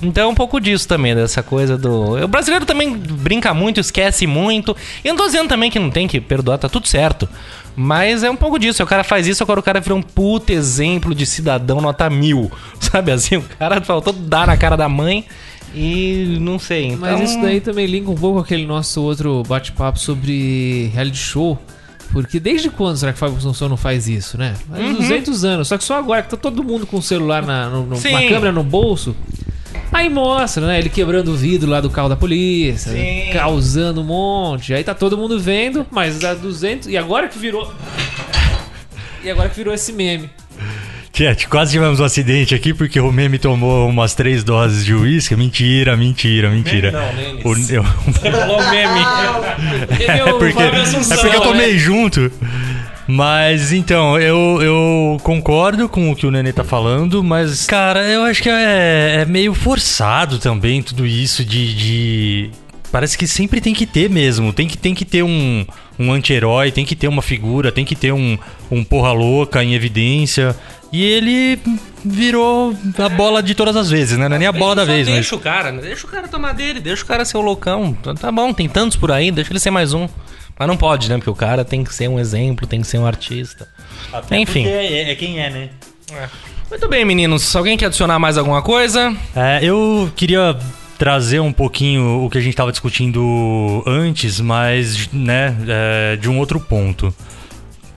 Então é um pouco disso também, dessa coisa do. O brasileiro também brinca muito, esquece muito. E eu não tô dizendo também que não tem que perdoar, tá tudo certo. Mas é um pouco disso. O cara faz isso, agora o cara vira um puta exemplo de cidadão nota mil. Sabe assim? O cara faltou dar na cara da mãe e não sei. Então... Mas isso daí também linka um pouco com aquele nosso outro bate-papo sobre reality show. Porque desde quando será que Fábio Assunção não faz isso, né? Faz uns 200 anos. Só que só agora que tá todo mundo com o celular na, no, uma câmera no bolso. Aí mostra, né? Ele quebrando o vidro lá do carro da polícia, Sim. causando um monte. Aí tá todo mundo vendo, mas dá 200. E agora que virou. E agora que virou esse meme. Chat, quase tivemos um acidente aqui porque o meme tomou umas três doses de uísque. Mentira, mentira, mentira. Meme não, O- eu- Falou meme. É o porque, é porque eu né? tomei junto. Mas então, eu, eu concordo com o que o Nenê tá falando, mas, cara, eu acho que é, é meio forçado também tudo isso de. de- Parece que sempre tem que ter mesmo. Tem que, tem que ter um, um anti-herói, tem que ter uma figura, tem que ter um, um porra louca em evidência. E ele virou a bola de todas as vezes, né? Não é nem a bola da vez, mas. Deixa o cara, né? deixa o cara tomar dele, deixa o cara ser o loucão. Tá- Tá bom, tem tantos por aí, deixa ele ser mais um. Mas não pode, né? Porque o cara tem que ser um exemplo, tem que ser um artista. Enfim. É, quem é, né? Muito bem, meninos. Alguém quer adicionar mais alguma coisa? É, eu queria trazer um pouquinho o que a gente estava discutindo antes, mas né, é, de um outro ponto.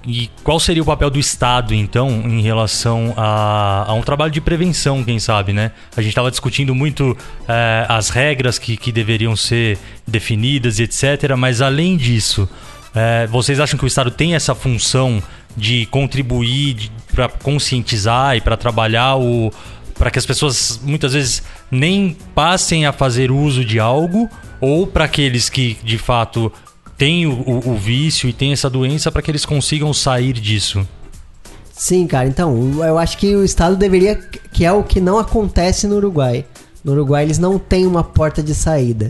E qual seria o papel do Estado, então, em relação a, a um trabalho de prevenção, quem sabe, né? A gente estava discutindo muito é, as regras que, que deveriam ser definidas e etc. Mas além disso, é, vocês acham que o Estado tem essa função de contribuir para conscientizar e para trabalhar o para que as pessoas muitas vezes nem passem a fazer uso de algo ou para aqueles que de fato têm o, o- o vício e têm essa doença para que eles consigam sair disso. Sim, cara, então, eu acho que o Estado deveria. Que é o que não acontece no Uruguai. No Uruguai eles não têm uma porta de saída.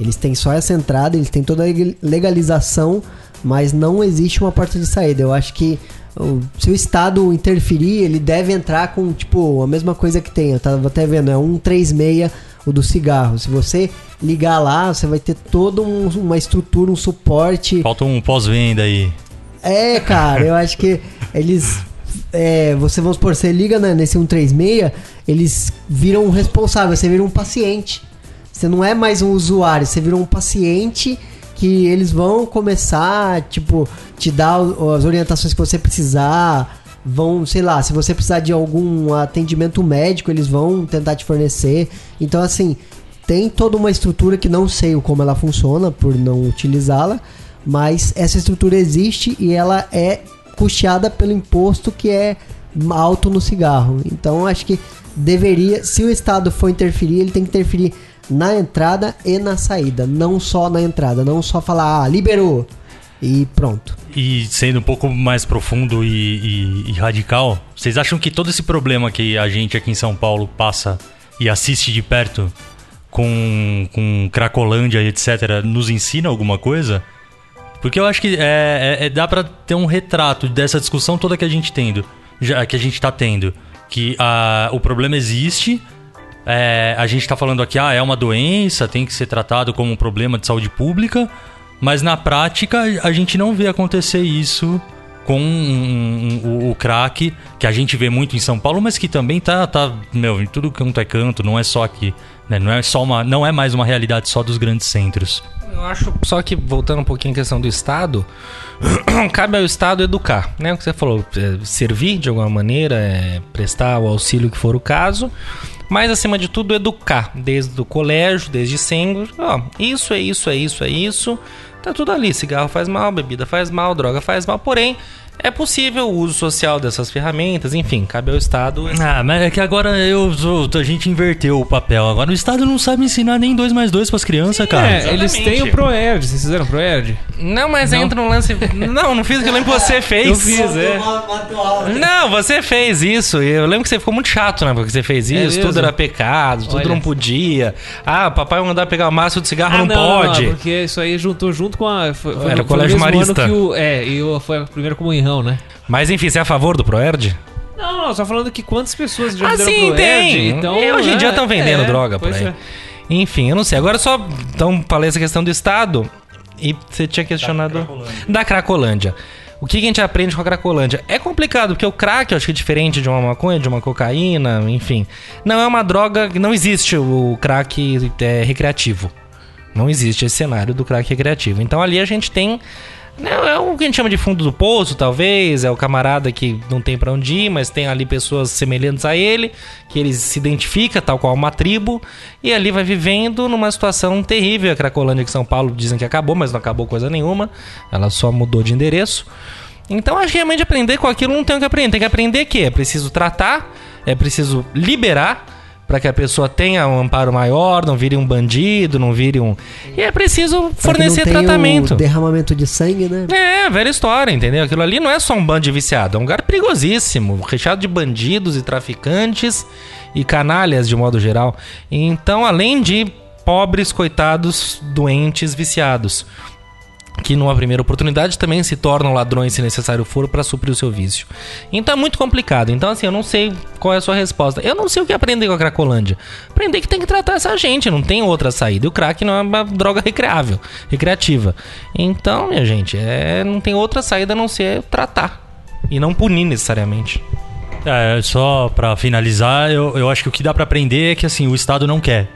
Eles têm só essa entrada, eles têm toda a leg- legalização, mas não existe uma porta de saída. Eu acho que se o Estado interferir, ele deve entrar com, tipo, a mesma coisa que tem. Eu tava até vendo, é 136 o do cigarro. Se você ligar lá, você vai ter toda um- uma estrutura, um suporte. Falta um pós-venda aí. É, cara, eu acho que eles é, você, vamos supor, você liga né, nesse 136, eles viram um responsável, você vira um paciente. Você não é mais um usuário, você virou um paciente que eles vão começar, tipo, te dar as orientações que você precisar. Vão, sei lá, se você precisar de algum atendimento médico, eles vão tentar te fornecer. Então, assim, tem toda uma estrutura que não sei como ela funciona por não utilizá-la, mas essa estrutura existe e ela é custeada pelo imposto que é alto no cigarro. Então acho que deveria, se o Estado for interferir, ele tem que interferir na entrada e na saída, não só na entrada, não só falar, ah, liberou e pronto. E sendo um pouco mais profundo e, e- e radical, vocês acham que todo esse problema que a gente aqui em São Paulo passa e assiste de perto com, com Cracolândia e etc., nos ensina alguma coisa? Porque eu acho que é, é- é- dá pra ter um retrato dessa discussão toda que a gente tendo, já, que a gente tá tendo. Que a, o problema existe, é, a gente tá falando aqui, ah, é uma doença, tem que ser tratado como um problema de saúde pública, mas na prática a gente não vê acontecer isso com um- um- o, o crack, que a gente vê muito em São Paulo, mas que também tá, tá meu, em tudo canto é canto, não é só aqui. né? Não, é só uma, não é mais uma realidade só dos grandes centros. Eu acho, só que voltando um pouquinho à questão do Estado, cabe ao Estado educar, né? O que você falou, é, servir de alguma maneira, é, prestar o auxílio que for o caso, mas acima de tudo educar, desde o colégio, desde sempre, ó, isso é isso, é isso, é isso, tá tudo ali, cigarro faz mal, bebida faz mal, droga faz mal, porém é possível o uso social dessas ferramentas, enfim, cabe ao Estado Ah, mas é que agora eu, a gente inverteu o papel. Agora o Estado não sabe ensinar nem 2 mais 2 pras crianças, cara. É, eles exatamente. têm o Proerd. Vocês fizeram o Proerd? Não, mas Não. entra no lance. Não, não fiz o que eu lembro que você fez. Eu fiz, é. Não, você fez isso. e Eu lembro que você ficou muito chato, né? Porque você fez É isso, mesmo? tudo era pecado, tudo Olha. não podia. Ah, papai vai mandar pegar o maço de cigarro, não, pode. porque isso aí juntou junto com a. Foi, foi Era no- o Colégio Marista. ano Que o, é, e o, foi a primeira comunhão, né? Mas enfim, você é a favor do Proerd? Não, não, só falando que quantas pessoas já Ah, fizeram sim, Proerd, tem. Então, E hoje em é, dia estão vendendo é, droga por aí. é. Enfim, eu não sei. Agora só. Então, falei essa questão do Estado. E você tinha questionado. Da Cracolândia. O que que a gente aprende com a Cracolândia? É complicado, porque o crack, eu acho que é diferente de uma maconha, de uma cocaína, enfim. Não é uma droga. Não existe o crack é, recreativo. Não existe esse cenário do crack recreativo. Então ali a gente tem. Né, É o que a gente chama de fundo do poço, talvez. É o camarada que não tem pra onde ir, mas tem ali pessoas semelhantes a ele, que ele se identifica, tal qual uma tribo, e ali vai vivendo numa situação terrível. A Cracolândia que São Paulo dizem que acabou, mas não acabou coisa nenhuma. Ela só mudou de endereço. Então acho que realmente aprender com aquilo não tem o que aprender. Tem que aprender que é preciso tratar, é preciso liberar para que a pessoa tenha um amparo maior, não vire um bandido, não vire um. E é preciso fornecer Pra tenha tratamento. derramamento de sangue, né? É, velha história, entendeu? Aquilo ali não é só um bando de viciado, é um lugar perigosíssimo, recheado de bandidos e traficantes e canalhas de modo geral. Então, além de pobres, coitados, doentes, viciados, que numa primeira oportunidade também se tornam ladrões se necessário for para suprir o seu vício. Então é muito complicado. Então assim, eu não sei qual é a sua resposta. Eu não sei o que aprender com a Cracolândia. Aprender que tem que tratar essa gente, não tem outra saída. E o crack não é uma droga recreável, recreativa. Então, minha gente, é, não tem outra saída a não ser tratar e não punir necessariamente. É, só pra finalizar, eu, eu acho que o que dá pra aprender é que assim, o Estado não quer.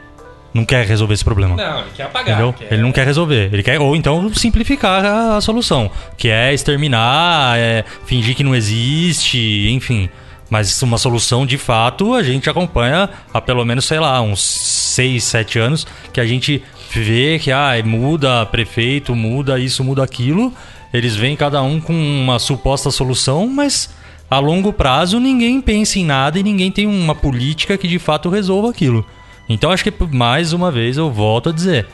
Não quer resolver esse problema. Não, ele quer apagar. Entendeu? Ele não quer resolver. Ele quer, ou então simplificar a, a solução. Que é exterminar, é fingir que não existe, enfim. Mas uma solução de fato a gente acompanha há pelo menos, sei lá, uns 6, 7 anos, que a gente vê que ah, muda prefeito, muda isso, muda aquilo. Eles vêm cada um com uma suposta solução, mas a longo prazo ninguém pensa em nada e ninguém tem uma política que de fato resolva aquilo. Então acho que mais uma vez eu volto a dizer,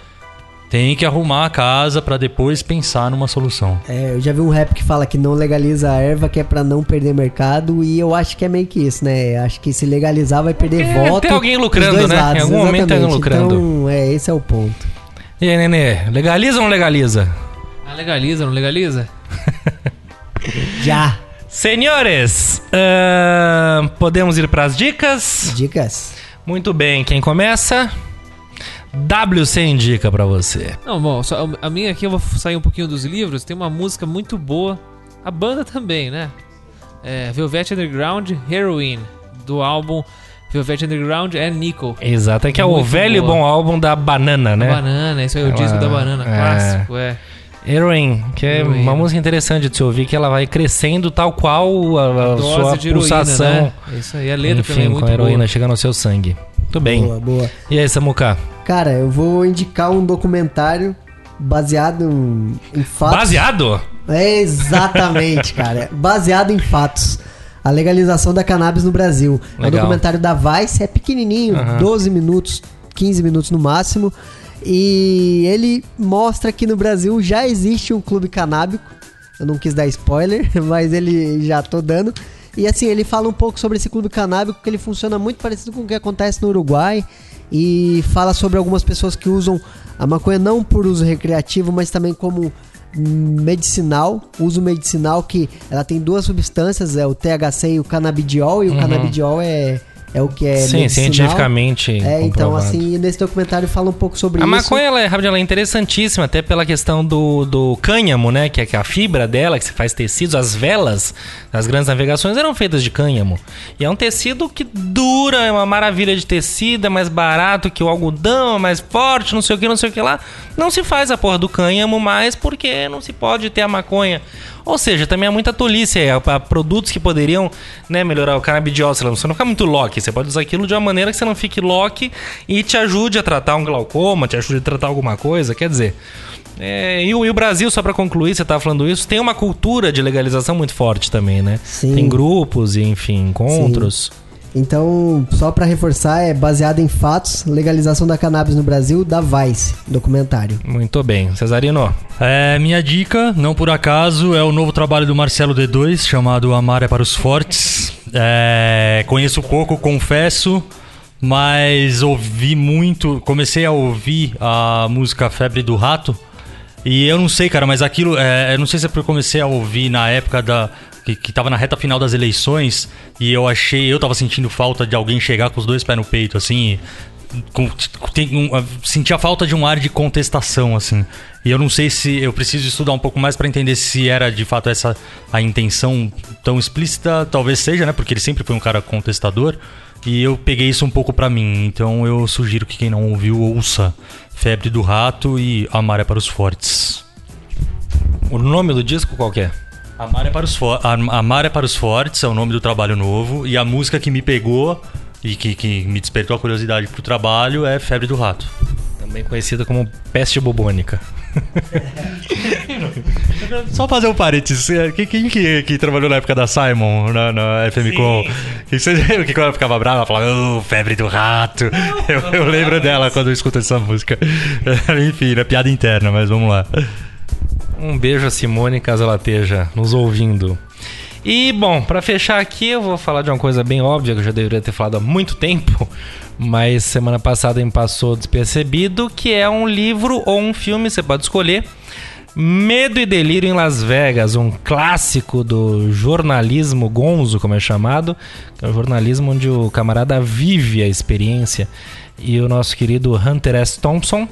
tem que arrumar a casa pra depois pensar numa solução. É, eu já vi um rap que fala que não legaliza a erva, que é pra não perder mercado, e eu acho que é meio que isso, né? Acho que se legalizar vai perder É, voto. tem alguém lucrando, né? Em lados, algum momento tem alguém exatamente. lucrando. Então, é, esse é o ponto. E aí, Nenê, legaliza ou não legaliza? Ah, legaliza, não legaliza? Já. Senhores, ahn, podemos ir pras dicas? Dicas. Muito bem, quem começa? WC indica pra você. Não, bom, só, a minha aqui eu vou sair um pouquinho dos livros. Tem uma música muito boa. A banda também, né? é, Velvet Underground Heroin, do álbum Velvet Underground and Nickel. Exato, é que é o velho boa. bom álbum da Banana, né? Banana, isso aí é o Ela- disco da banana, é. clássico, é. Heroin, que é Heroin. uma música interessante de se ouvir, que ela vai crescendo tal qual a, a sua de heroína, pulsação. né? Isso aí, a letra Enfim, também é muito com a heroína boa. chegando ao seu sangue. Muito bem. Boa, boa. E aí, Samuca? Cara, eu vou indicar um documentário baseado em, em fatos. Baseado? É exatamente, cara. Baseado em fatos. A legalização da cannabis no Brasil. É um Legal. documentário da Vice, é pequenininho, Aham. 12 minutos, 15 minutos no máximo. E ele mostra que no Brasil já existe um clube canábico. Eu não quis dar spoiler, mas ele já tô dando. E assim, ele fala um pouco sobre esse clube canábico, que ele funciona muito parecido com o que acontece no Uruguai. E fala sobre algumas pessoas que usam a maconha não por uso recreativo, mas também como medicinal, uso medicinal que ela tem duas substâncias, é o THC e o canabidiol, e o canabidiol é, é o que é Sim, medicinal. cientificamente. É, então comprovado. assim, nesse documentário fala um pouco sobre A isso. maconha ela é, ela é interessantíssima, até pela questão do, do cânhamo, né? Que é, que é a fibra dela, que se faz tecidos, as velas das grandes navegações eram feitas de cânhamo. E é um tecido que dura, é uma maravilha de tecido, é mais barato que o algodão, é mais forte, não sei o que, não sei o que lá. Não se faz a porra do cânhamo mais porque não se pode ter a maconha. Ou seja, também é muita tolice aí, a- a produtos que poderiam né, melhorar o canabidiol, sei lá, você não ficar muito lock, você pode usar aquilo de uma maneira que você não fique lock e te ajude a tratar um glaucoma, te ajude a tratar alguma coisa, quer dizer... é, e, o, e o Brasil, só pra concluir, você tava falando isso, tem uma cultura de legalização muito forte também, né? Sim. Tem grupos e, enfim, encontros. Então, só pra reforçar, é baseado em fatos, legalização da cannabis no Brasil, da Vice, documentário. Muito bem. Cesarino, É, minha dica, não por acaso, é o novo trabalho do Marcelo D2, chamado Amar é para os Fortes. É, conheço pouco, confesso, mas ouvi muito. Comecei a ouvir a música Febre do Rato. E eu não sei, cara, mas aquilo. É, eu não sei se é porque eu comecei a ouvir na época da. Que, que tava na reta final das eleições. E eu achei. Eu tava sentindo falta de alguém chegar com os dois pés no peito, assim. com- tem um, senti a falta de um ar de contestação, assim. E eu não sei se eu preciso estudar um pouco mais pra entender se era de fato essa a intenção tão explícita, talvez seja, né? Porque ele sempre foi um cara contestador. E eu peguei isso um pouco pra mim. Então eu sugiro que quem não ouviu ouça Febre do Rato e Amar é para os Fortes. o nome do disco qual é? Amar é, para os For- Am- Amar é para os Fortes é o nome do trabalho novo. E a música que me pegou e que, que me despertou a curiosidade pro trabalho é Febre do Rato. Também conhecida como peste bubônica. Só fazer um parênteses. é, Quem, quem que, que trabalhou na época da Simon, na, na FM Com? Que você lembra que quando ela ficava brava, ela falava, "Oh, febre do rato. Eu, eu lembro dela quando eu escuto essa música. Enfim, é piada interna, mas vamos lá. Um beijo a Simone, caso ela esteja nos ouvindo. E, bom, pra fechar aqui, eu vou falar de uma coisa bem óbvia que eu já deveria ter falado há muito tempo, mas semana passada me passou despercebido, que é um livro ou um filme, você pode escolher. Medo e Delírio em Las Vegas, um clássico do jornalismo gonzo, como é chamado, que é o jornalismo onde o camarada vive a experiência. E o nosso querido Hunter S. Thompson,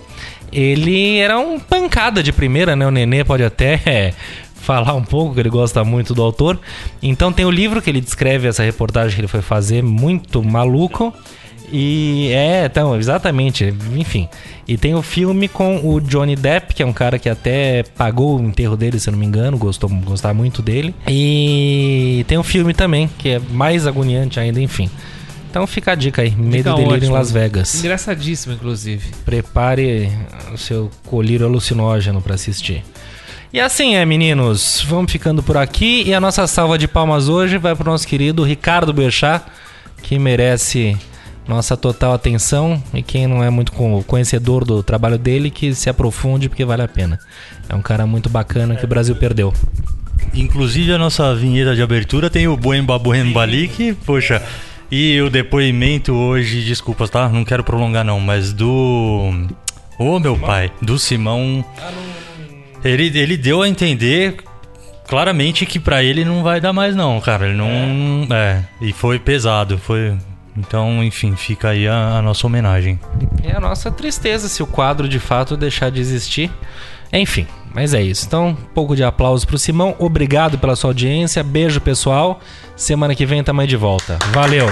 ele era um pancada de primeira, né? O Nenê pode até é, falar um pouco, que ele gosta muito do autor. Então tem o livro que ele descreve essa reportagem que ele foi fazer, muito maluco. E é, então, exatamente, enfim. E tem o filme com o Johnny Depp, que é um cara que até pagou o enterro dele, se não me engano, gostou, gostava muito dele. E tem um filme também, que é mais agoniante ainda, enfim. Então fica a dica aí, Medo e Delírio em. Las Vegas. Engraçadíssimo, inclusive. Prepare o seu colírio alucinógeno para assistir. E assim é, meninos. Vamos ficando por aqui. E a nossa salva de palmas hoje vai para o nosso querido Ricardo Bechá, que merece nossa total atenção. E quem não é muito co- conhecedor do trabalho dele, que se aprofunde, porque vale a pena. É um cara muito bacana que o Brasil perdeu. Inclusive a nossa vinheta de abertura tem o Buemba Buemba ali, que, poxa. E o depoimento hoje, desculpas, tá? Não quero prolongar não, mas do. Ô meu pai, do Simão. Ele, ele deu a entender claramente que pra ele não vai dar mais não, cara. Ele não. É, e foi pesado, foi. Então, enfim, fica aí a, a nossa homenagem. É a nossa tristeza se o quadro de fato deixar de existir. Enfim, mas é isso. Então, um pouco de aplauso pro Simão. Obrigado pela sua audiência. Beijo, pessoal. Semana que vem tamo aí de volta. Valeu!